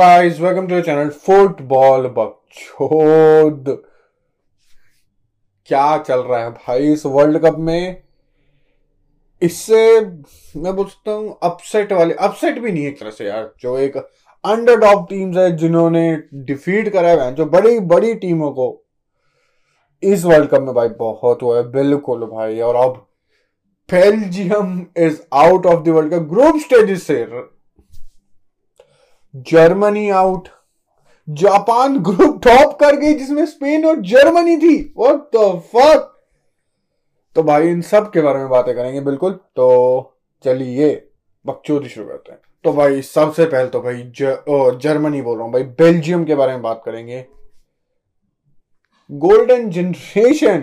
guys, welcome to the channel football बकचोद क्या चल रहा है भाई इस वर्ल्ड कप में? इससे मैं बोल सकता हूँ अपसेट वाले अपसेट भी नहीं एक तरह से यार जो एक अंडरडॉग टीम्स है जिन्होंने डिफीट करा है जो बड़ी बड़ी टीमों को इस वर्ल्ड कप में भाई बहुत हुआ है बिल्कुल भाई और अब Belgium is out of the world cup group stage से Germany out Japan group top कर गई जिसमें स्पेन और जर्मनी थी. व्हाट द फक तो भाई इन सब के बारे में बातें करेंगे बिल्कुल. तो चलिए, बकचोदी शुरू करते हैं. तो भाई सबसे पहले तो भाई जर्मनी बोल रहा हूँ. भाई बेल्जियम के बारे में बात करेंगे. गोल्डन जनरेशन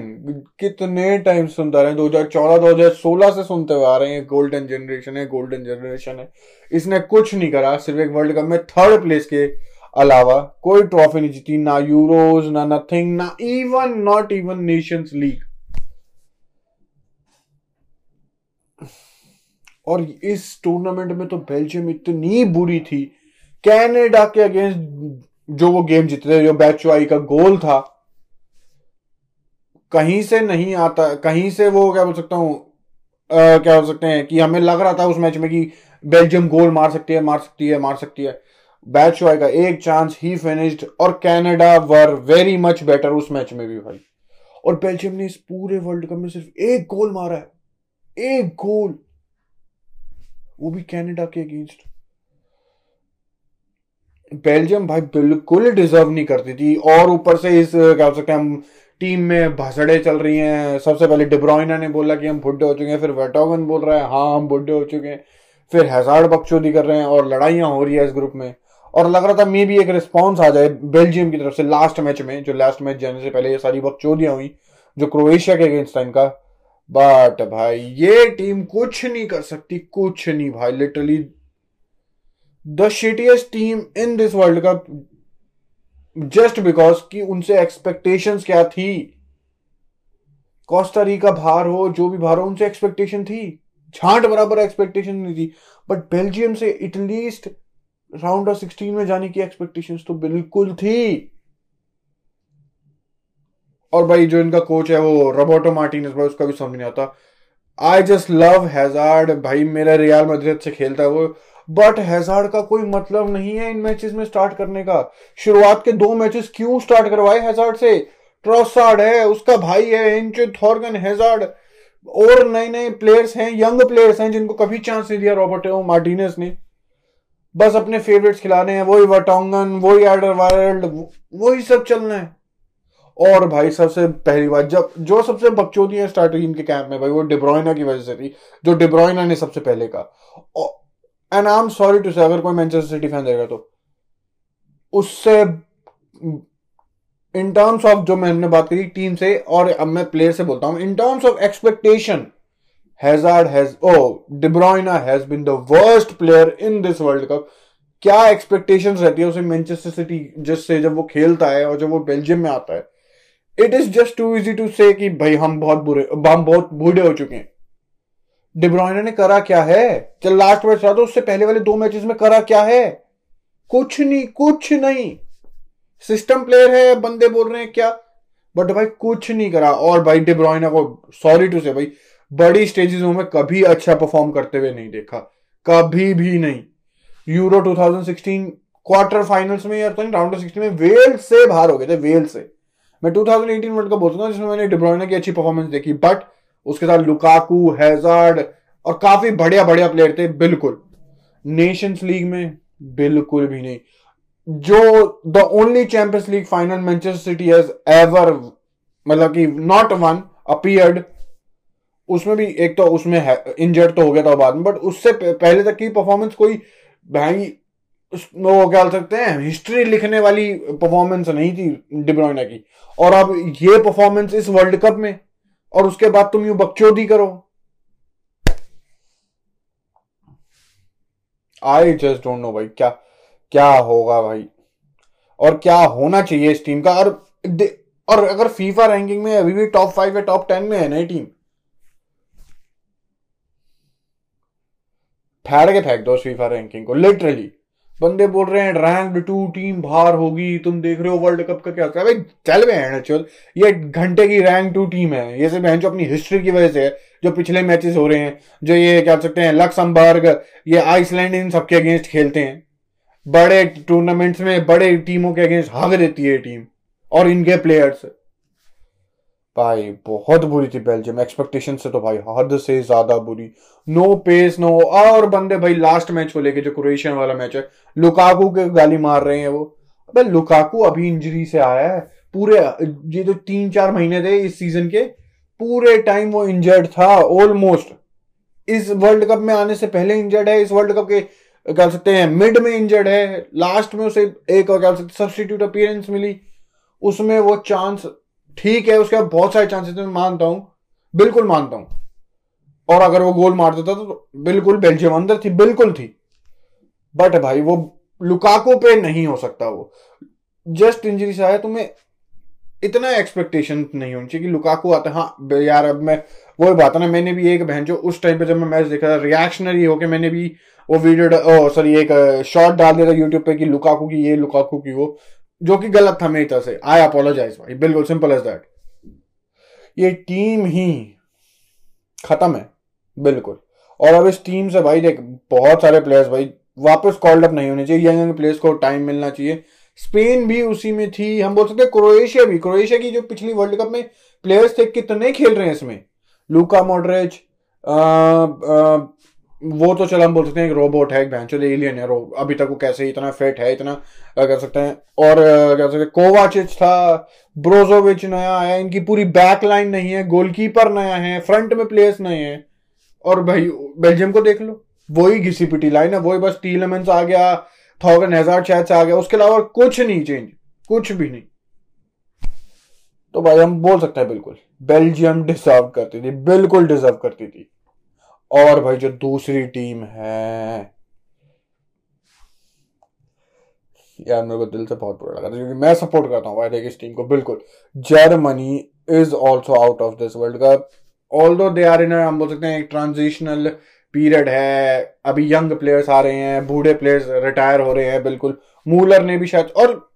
कितने टाइम सुनता रहे 2014 2016 से सुनते हुए आ रहे हैं, गोल्डन जनरेशन है, गोल्डन जनरेशन है। इसने कुछ नहीं करा, सिर्फ़ एक वर्ल्ड कप में थर्ड प्लेस के अलावा कोई ट्रॉफी नहीं जीती, ना यूरोज ना नथिंग ना even not even nations league और इस टूर्नामेंट में तो बेल्जियम इतनी बुरी थी। कैनेडा के अगेंस्ट जो वो गेम जीते थे, जो बैचुआई का गोल था कहीं से नहीं आता, कहीं से वो क्या बोल सकता हूँ क्या बोल सकते हैं कि हमें लग रहा था उस मैच में कि बेल्जियम गोल मार सकती है, मार सकती है, मार सकती है। बैच का एक चांस ही फिनिश्ड और Canada were very much better उस मैच में भी भाई। और बेल्जियम ने इस पूरे वर्ल्ड कप में सिर्फ़ एक गोल मारा है, एक गोल वो भी कनाडा के अगेंस्ट बेल्जियम भाई बिल्कुल डिजर्व नहीं करती थी और ऊपर से इस, क्या सकते हैं, हम टीम में भसड़े चल रही हैं। सबसे पहले डिब्रोइना ने बोला कि हम बुढ़े हो चुके हैं, फिर वेटोगन बोल रहा है हाँ हम बुढ़े हो चुके हैं। फिर हजार्ड बकचोदी कर रहे हैं और लड़ाइयाँ हो रही है इस ग्रुप में। और लग रहा था मे भी एक रिस्पॉन्स आ जाए बेल्जियम की तरफ़ से लास्ट मैच में, जो लास्ट मैच जाने से पहले ये सारी बकचोदियाँ हुई, जो क्रोएशिया के अगेंस्ट इनका बट भाई, ये टीम कुछ नहीं कर सकती, कुछ नहीं भाई literally the shittiest team in this world cup just because कि उनसे एक्सपेक्टेशंस क्या थी? कोस्टारी का भार हो, जो भी भार हो, उनसे एक्सपेक्टेशन थी? छांट बराबर एक्सपेक्टेशन नहीं थी। बट बेल्जियम से at least round of sixteen में जाने की एक्सपेक्टेशंस तो बिल्कुल थी। और भाई जो इनका कोच है वो रोबोटो मार्टिनस भाई उसका भी समझ नहीं आता। आई जस्ट लव हैजार्ड भाई मेरा रियाल मद्रिद से खेलता है वो। बट हैजार्ड का कोई मतलब नहीं है इन मैचेस में स्टार्ट करने का। शुरुआत के दो मैचेस क्यों स्टार्ट करवाए हैजार्ड से? ट्रोसार्ड है, उसका भाई है इंचो थॉर्गन हैजार्ड और नए नए प्लेयर्स हैं यंग प्लेयर्स हैं जिनको कभी चांस नहीं दिया रॉबर्ट मार्टिनेस ने। बस अपने फेवरेट्स खिलाने हैं, वही वटोंगन वही आर्डर वाइल्ड वही सब चलना है। और भाई सबसे पहली बात, जब, जो सबसे बकचोदी है स्टार्टिंग इनके कैंप में, भाई वो डिब्रोइना की वजह से थी जो डिब्रोइना ने सबसे पहले कहा and I am sorry to say अगर कोई मैनचेस्टर सिटी फ़ैन देगा तो। उससे इन टर्म्स ऑफ़ जो मैंने बात करी टीम से, और अब मैं प्लेयर से बोलता हूँ in terms of expectation Hazard has oh De Bruyne has been the worst player in this world cup क्या एक्सपेक्टेशन रहती है उसे मैनचेस्टर सिटी जिससे जब वो खेलता है, और जब वो बेल्जियम में आता है। It is just too easy to say कि, भाई, हम बहुत बुरे, हम बहुत बूढ़े हो चुके हैं। डिब्रोइना ने करा क्या है? चल लास्ट मैच था तो उससे पहले वाले दो मैचेस में करा क्या है? कुछ नहीं कुछ नहीं। सिस्टम प्लेयर है, बंदे बोल रहे हैं क्या? बट भाई कुछ नहीं करा। और भाई डिब्रोइना को सॉरी टू से भाई, बड़ी स्टेजेस में कभी अच्छा परफॉर्म करते हुए नहीं देखा। कभी भी नहीं। यूरो 2016 क्वार्टर फाइनल्स में या तो राउंड ऑफ़ सिक्सटीन में वेल से बाहर हो गए थे वेल से। मैं 2018 वर्ल्ड कप बोलता हूँ जिसमें मैंने डिब्रोइना की अच्छी परफॉर्मेंस देखी। बट उसके साथ लुकाकू, हैजार्ड और काफ़ी बढ़िया बढ़िया प्लेयर थे, बिल्कुल। नेशंस लीग में बिल्कुल भी नहीं। जो the only Champions League final Manchester City has ever मतलब कि नॉट वन अपियर्ड उसमें भी एक तो उसमें इंजर्ड तो हो गया था बाद में बट उससे पहले तक की परफॉर्मेंस कोई भाई, वो क्या सकते हैं हिस्ट्री लिखने वाली परफॉर्मेंस नहीं थी डिब्रोइना की। और अब ये परफॉर्मेंस इस वर्ल्ड कप में और उसके बाद तुम यू बकचोदी करो। आई जस्ट डोंट नो भाई, क्या क्या होगा भाई? और क्या होना चाहिए इस टीम का? और और अगर फीफा रैंकिंग में अभी भी टॉप फाइव या टॉप टेन में है नई टीम फैड़ के फेंक दो फीफा रैंकिंग को लिटरली बंदे बोल रहे हैं, रैंक टू टीम बाहर होगी, तुम देख रहे हो वर्ल्ड कप का क्या होता है? भाई, चल चल। ये घंटे की रैंक टू टीम है। ये सिर्फ़ जो अपनी हिस्ट्री की वजह से है, जो पिछले मैचेस हो रहे हैं, जो ये क्या सकते हैं, लक्समबर्ग, ये आइसलैंड इन सबके अगेंस्ट खेलते हैं। बड़े टूर्नामेंट्स में बड़े टीमों के अगेंस्ट भाग देती है टीम और इनके प्लेयर्स भाई, बहुत बुरी थी बेल्जियम एक्सपेक्टेशन से तो भाई हद से ज़्यादा बुरी। नो पेस नो और बंदे भाई लास्ट मैच को लेके जो क्रोएशियन वाला मैच है लुकाकू के गाली मार रहे हैं वो। अबे लुकाकू अभी इंजरी से आया है। पूरे, ये जो तीन चार महीने थे इस सीज़न के, पूरे टाइम वो इंजर्ड था ऑलमोस्ट इस वर्ल्ड कप में आने से पहले इंजर्ड है, इस वर्ल्ड कप के, कह सकते हैं मिड में इंजर्ड है लास्ट में उसे एक क्या सकते सब्सटीट्यूट अपीयरेंस मिली। उसमें वो चांस ठीक है, उसके बहुत सारे चांसेस मैं मानता हूँ। बिल्कुल मानता हूँ। और अगर वो गोल मार देता तो बिल्कुल बेल्जियम अंदर थी, बिल्कुल थी। बट भाई, वो लुकाको पे नहीं हो सकता वो। जस्ट इंजरी से आया, तुम्हें इतना एक्सपेक्टेशन नहीं होनी चाहिए कि लुकाको आता हाँ। यार, अब मैं, वो बात है ना, मैंने भी एक बहन जो उस टाइम पे जब मैं मैच देखा था रिएक्शनरी होके मैंने भी वो वीडियो सॉरी एक शॉर्ट डाल दिया था यूट्यूब पे कि लुकाकू की ये लुकाकू की वो। जो कि गलत था मेरी तरफ़ से। आई अपोलोजाइज भाई। बिल्कुल सिंपल एज दैट ये टीम ही खत्म है। बिल्कुल। और अब इस टीम से भाई देख, बहुत सारे प्लेयर्स भाई वापस कॉल्ड अप नहीं होने चाहिए। यंग यंग प्लेयर्स को टाइम मिलना चाहिए। स्पेन भी उसी में थी। हम बोल सकते क्रोएशिया भी। क्रोएशिया की जो पिछली वर्ल्ड कप में प्लेयर्स थे, कितने खेल रहे हैं इसमें? लूका मॉडरेज वो तो चलो हम बोल सकते हैं एक रोबोट है एक भैंचो एलियन है अभी तक वो कैसे इतना फिट है, इतना कर सकते हैं? और क्या सकते कोवाचिच था ब्रोजोविच नया है, इनकी पूरी बैक लाइन नहीं है गोलकीपर नया है फ्रंट में प्लेयर्स नए हैं। और भाई बेल्जियम को देख लो, वही घिसी पिटी लाइन है, वही बस टीलेमेंस आ गया थॉगन हज़ार शायद आ गया, उसके अलावा कुछ नहीं चेंज कुछ भी नहीं। तो भाई हम बोल सकते हैं बिल्कुल बेल्जियम डिजर्व करती थी, बिल्कुल डिजर्व करती थी। और भाई जो दूसरी टीम है। यार मेरे को दिल से बहुत बुरा लगा था, क्योंकि मैं सपोर्ट करता हूँ भाई इस टीम को, बिल्कुल। Germany is also out of this world cup although they are इन हम बोल सकते हैं, एक ट्रांजिशनल पीरियड है। अभी यंग प्लेयर्स आ रहे हैं, बूढ़े प्लेयर्स रिटायर हो रहे हैं, बिल्कुल। मूलर ने भी शायद, और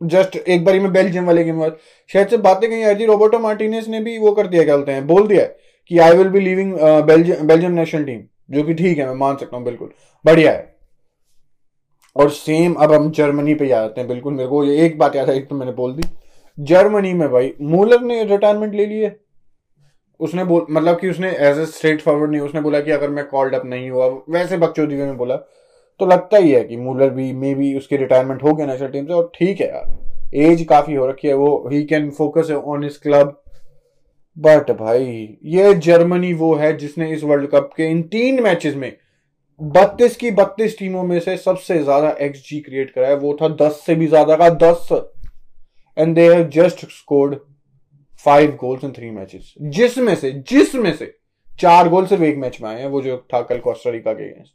जस्ट एक बारी में बेल्जियम वाले गेम शायद से बातें कहीं आई रोबोटो मार्टिनेस ने भी वो कर दिया, क्या बोलते हैं, बोल दिया कि I will be leaving Belgium national team जो कि ठीक है, मैं मान सकता हूँ, बिल्कुल। बढ़िया है। और सेम अब हम जर्मनी पे जाते हैं, बिल्कुल, मेरे को एक बात याद एक तो मैंने बोल दी। जर्मनी में भाई मूलर ने रिटायरमेंट ले ली है। उसने बोल मतलब कि उसने एज ए स्ट्रेट फॉरवर्ड नहीं, उसने बोला कि अगर मैं कॉल्ड अप नहीं हुआ, वैसे बकचोदी में बोला। तो लगता ही है कि मूलर भी मे बी उसकी रिटायरमेंट हो गया नेशनल टीम से, और ठीक है यार एज काफ़ी हो रखी है, वो he can focus on his club but भाई, ये जर्मनी वो है जिसने इस वर्ल्ड कप के इन तीन मैचेस में बत्तीस की बत्तीस टीमों में से सबसे ज़्यादा एक्स जी क्रिएट कराया वो था दस से भी ज़्यादा का दस। And they have just scored five goals in three matches जिसमें से जिसमें से चार गोल सिर्फ़ एक मैच में आए हैं, वो जो था कल कोस्टरिका के अगेंस्ट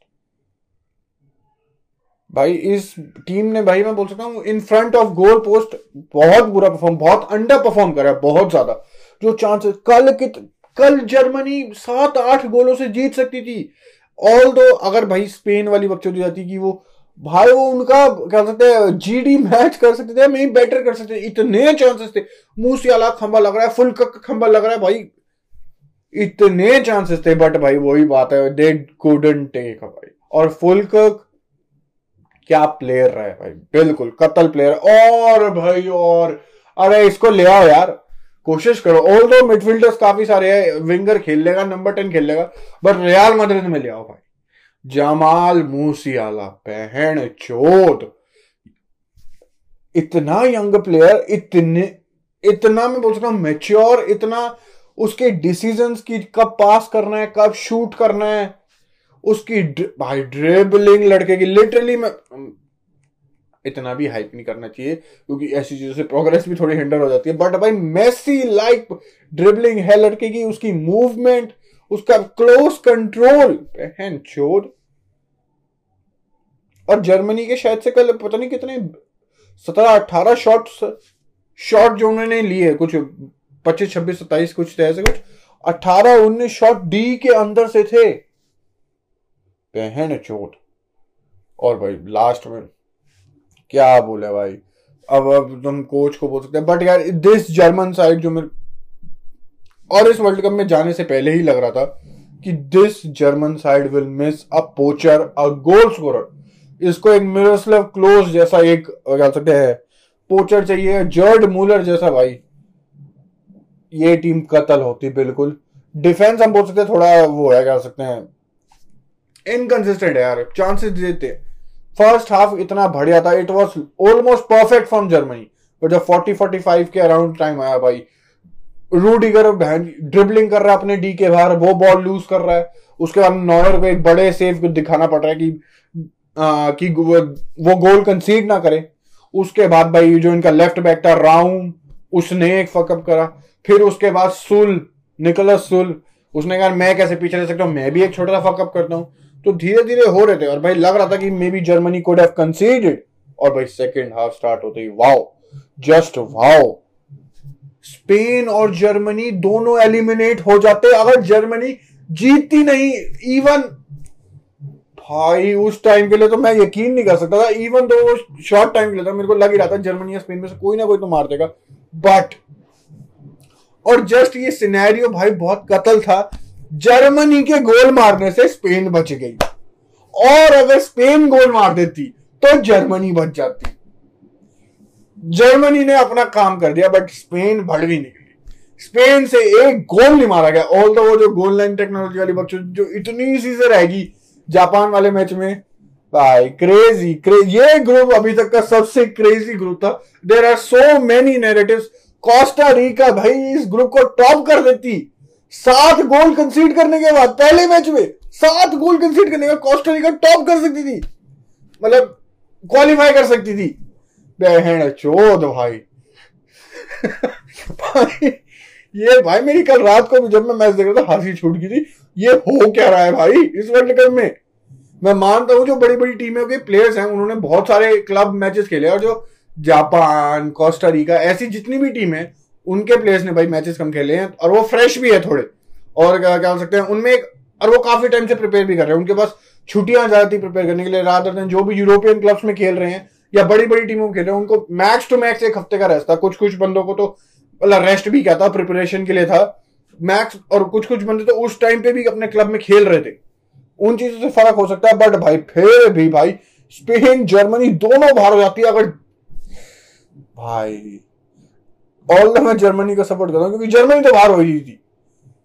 भाई, इस टीम ने, भाई, मैं बोल सकता हूँ in front of goal post बहुत बुरा परफॉर्म बहुत अंडर परफॉर्म करा बहुत ज़्यादा। जो चांसेस कल कित, कल जर्मनी सात आठ गोलों से जीत सकती थी। ऑल दो अगर भाई स्पेन वाली वक्त चली जाती कि वो, भाई, वो उनका क्या सकते हैं जीडी मैच कर सकते थे, मैं बेटर कर सकते थे, इतने चांसेस थे। मूसियाला खंबा लग रहा है फुल खंबा लग रहा है, भाई, इतने चांसेस थे बट भाई, वही बात है दे कुडन टेक भाई। और फुल क्या प्लेयर रहे भाई? बिल्कुल, कतल प्लेयर और भाई, और अरे इसको ले आओ यार। कोशिश करो। ऑल दो मिडफील्डर्स काफ़ी सारे हैं विंगर खेल लेगा नंबर टेन खेल लेगा बट रियाल मद्रिद में ले आओ भाई। जमाल मूसियाला, बहन चोद। इतना यंग प्लेयर इतने, इतना मैं बोल सकता हूँ मेच्योर इतना उसके डिसीजंस की कब पास करना है, कब शूट करना है। उसकी भाई ड्रिबलिंग लड़के की लिटरली मैं, इतना भी हाइप नहीं करना चाहिए, क्योंकि ऐसी चीज़ों से प्रोग्रेस भी थोड़ी हिंडर हो जाती है। बट भाई मेसी लाइक ड्रिबलिंग है लड़के की, उसकी मूवमेंट उसका क्लोज कंट्रोल बहन चोर। और जर्मनी के शायद से कल, पता नहीं कितने, सत्रह अठारह शॉट शॉट जो उन्होंने लिए, कुछ पच्चीस, छब्बीस, सत्ताईस, कुछ थे ऐसे कुछ, अठारह, उन्नीस शॉट डी के अंदर से थे। बहन चोट। और भाई लास्ट में, क्या बोले भाई? अब अब तुम कोच को बोल सकते हैं बट यार दिस जर्मन साइड जो मेरे और इस वर्ल्ड कप में जाने से पहले ही लग रहा था कि this German side will miss a poacher a goal scorer इसको एक मिरोस्लेव क्लोज जैसा एक कह सकते हैं पोचर चाहिए जर्ड मूलर जैसा भाई। ये टीम कतल होती, बिल्कुल। डिफेंस हम बोल सकते हैं, थोड़ा वो है कह सकते हैं इनकंसिस्टेंट है यार चांसेस देते। फ़र्स्ट हाफ़ इतना बढ़िया था it was almost perfect from Germany but जब फोर्टी फोर्टी फाइव के अराउंड टाइम आया भाई रूडिगर ड्रिबलिंग कर रहा है अपने डी के बाहर वो बॉल लूज कर रहा है। उसके बाद नॉयर को एक बड़े सेव को दिखाना पड़ रहा है कि आ, कि वो, गोल कंसीड ना करे। उसके बाद भाई जो इनका लेफ़्ट बैक था राउंड उसने एक फकअप करा। फिर उसके बाद सुल निकोलस सुल उसने कहा मैं कैसे पीछे रह सकता हूँ? मैं भी एक छोटा सा फकअप करता हूँ। तो धीरे धीरे हो रहे थे। और भाई लग रहा था कि may be Germany could have conceded और भाई सेकंड हाफ़ स्टार्ट होते ही वाओ जस्ट वाओ स्पेन और जर्मनी दोनों एलिमिनेट हो जाते। अगर जर्मनी जीतती नहीं इवन भाई उस टाइम के लिए तो मैं यकीन नहीं कर सकता था। इवन तो शॉर्ट टाइम के लिए था, मेरे को लग ही रहा था जर्मनी या स्पेन में से कोई ना कोई तो मार देगा। बट और जस्ट ये सिनेरियो भाई बहुत कतल था। जर्मनी के गोल मारने से स्पेन बच गई। और अगर स्पेन गोल मार देती तो जर्मनी बच जाती। जर्मनी ने अपना काम कर दिया बट स्पेन भड़वी निकली स्पेन से एक गोल नहीं मारा गया। ऑल दो वो जो गोल लाइन टेक्नोलॉजी वाली बच्चों, जो इतनी सी से रहेगी, जापान वाले मैच में, भाई क्रेजी क्रेज ये ग्रुप अभी तक का सबसे क्रेजी ग्रुप था। There are so many narrative Costa Rica भाई, इस ग्रुप को टॉप कर देती। सात गोल कंसीड करने के बाद, पहले मैच में सात गोल कंसीड करने का कोस्टा रिका टॉप कर सकती थी। मतलब क्वालिफाई कर सकती थी। बहन चोद भाई। भाई, ये भाई मेरी कल रात को जब मैं मैच देख रहा था हँसी छूट गई थी। ये हो क्या रहा है भाई इस वर्ल्ड कप में? मैं मानता हूँ जो बड़ी बड़ी टीमों के प्लेयर्स हैं, उन्होंने बहुत सारे क्लब मैचेस खेले और जो जापान कोस्टारिका ऐसी जितनी भी टीम है उनके प्लेयर्स ने भाई मैचेस कम खेले हैं, और वो फ्रेश भी है थोड़े। और क्या क्या हो सकते हैं, उनमें एक और वो काफ़ी टाइम से प्रिपेयर भी कर रहे हैं। उनके पास छुट्टियाँ ज़्यादा थी प्रिपेयर करने के लिए रात दिन जो भी यूरोपियन क्लब्स में खेल रहे हैं, या बड़ी बड़ी टीमों में खेल रहे हैं, उनको मैक्स टू मैक्स एक हफ़्ते का रेस्ट था। कुछ कुछ बंदों को तो मतलब रेस्ट भी क्या था प्रिपरेशन के लिए था। मैक्स और कुछ कुछ बंदे तो उस टाइम पे भी अपने क्लब में खेल रहे थे। उन चीज़ों से फ़र्क हो सकता है बट भाई, फिर भी भाई स्पेन जर्मनी दोनों बाहर हो जाती है अगर भाई ऑल द मैं जर्मनी को सपोर्ट करता हूँ क्योंकि जर्मनी तो बाहर हो ही थी।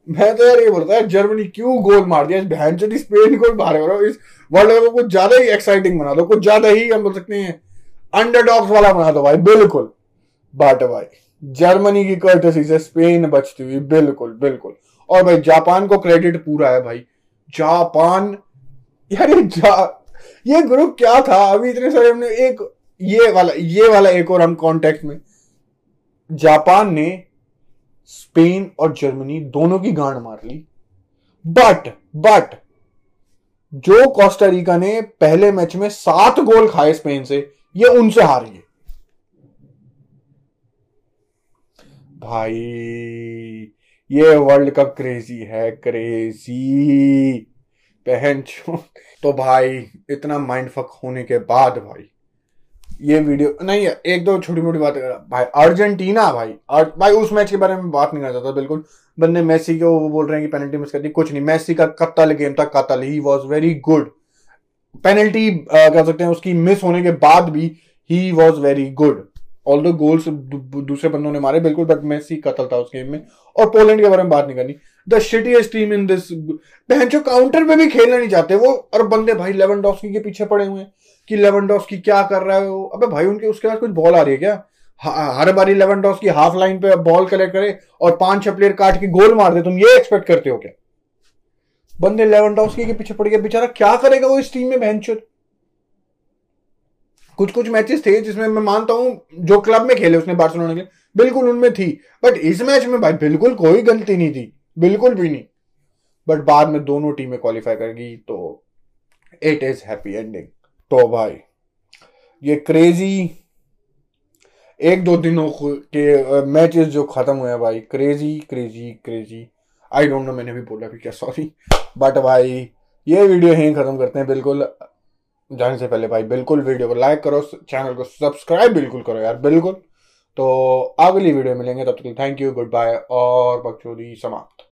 मैं तो यार ये बोलता है जर्मनी क्यों गोल मार दिया? बहन चोटी स्पेन को बाहर रहा इस वर्ल्ड कप को कुछ ज़्यादा ही एक्साइटिंग बना दो, कुछ ज़्यादा ही हम बोल सकते हैं अंडरडॉग्स वाला बना दो भाई, बिल्कुल। बट भाई जर्मनी की कर्टसी से स्पेन बचती हुई, बिल्कुल बिल्कुल। और भाई, जापान को क्रेडिट पूरा है भाई। जापान, यार जा, ये ग्रुप क्या था? अभी इतने सारे हमने एक, ये वाला ये वाला एक और हम कॉन्टेक्ट में जापान ने स्पेन और जर्मनी दोनों की गांड मार ली। बट बट जो कोस्टारिका ने पहले मैच में सात गोल खाए स्पेन से, ये उनसे हारी है भाई, ये वर्ल्ड कप क्रेजी है क्रेजी पहन तो भाई, इतना माइंड फक होने के बाद भाई ये वीडियो, नहीं, एक दो छोटी मोटी बात भाई, अर्जेंटीना, भाई और भाई, उस मैच के बारे में बात नहीं करना चाहता, बिल्कुल। बंदे मेसी को वो बोल रहे हैं कि पेनल्टी मिस कर दी कुछ नहीं। मेसी का कत्ल गेम था कत्ल he was very good penalty कह सकते हैं, उसकी मिस होने के बाद भी he was very good all दो गोल्स दूसरे बंदों ने मारे, बिल्कुल बट मेसी कतल था उस गेम में। और पोलैंड के बारे में बात नहीं करनी। The shittiest team in this बहन, जो काउंटर पे भी खेलना नहीं चाहते, वो और बंदे भाई लेवन के पीछे पड़े हुए कि लेवन क्या कर रहा है वो। अबे भाई, उनके उसके बाद कुछ बॉल आ रही है क्या? हर बारी लेवन की हाफ़ लाइन पे बॉल कलेक्ट करे और पाँच छह प्लेयर काट के गोल मार दे, तुम ये एक्सपेक्ट करते हो क्या? बंदे लेवन के पीछे पड़ बेचारा क्या करेगा वो इस टीम में, बहन कुछ कुछ मैचेस थे जिसमें मैं मानता हूँ, जो क्लब में खेले उसने बार्सिलोना के बिल्कुल उनमें थी। बट इस मैच में भाई, बिल्कुल कोई गलती नहीं थी। बिल्कुल भी नहीं। बट बाद में दोनों टीमें क्वालिफाई करेगी तो इट इज़ हैप्पी एंडिंग तो भाई, ये क्रेजी एक दो दिनों के मैचेस जो खत्म हुए हैं भाई crazy crazy crazy I don't know मैंने भी बोला भी क्या सॉरी बट भाई, ये वीडियो यहीं खत्म करते हैं, बिल्कुल। जाने से पहले भाई, बिल्कुल वीडियो को लाइक करो चैनल को सब्सक्राइब बिल्कुल करो यार, बिल्कुल। तो अगली वीडियो मिलेंगे, तब तक थैंक यू गुड बाय और बकचोदी समाप्त।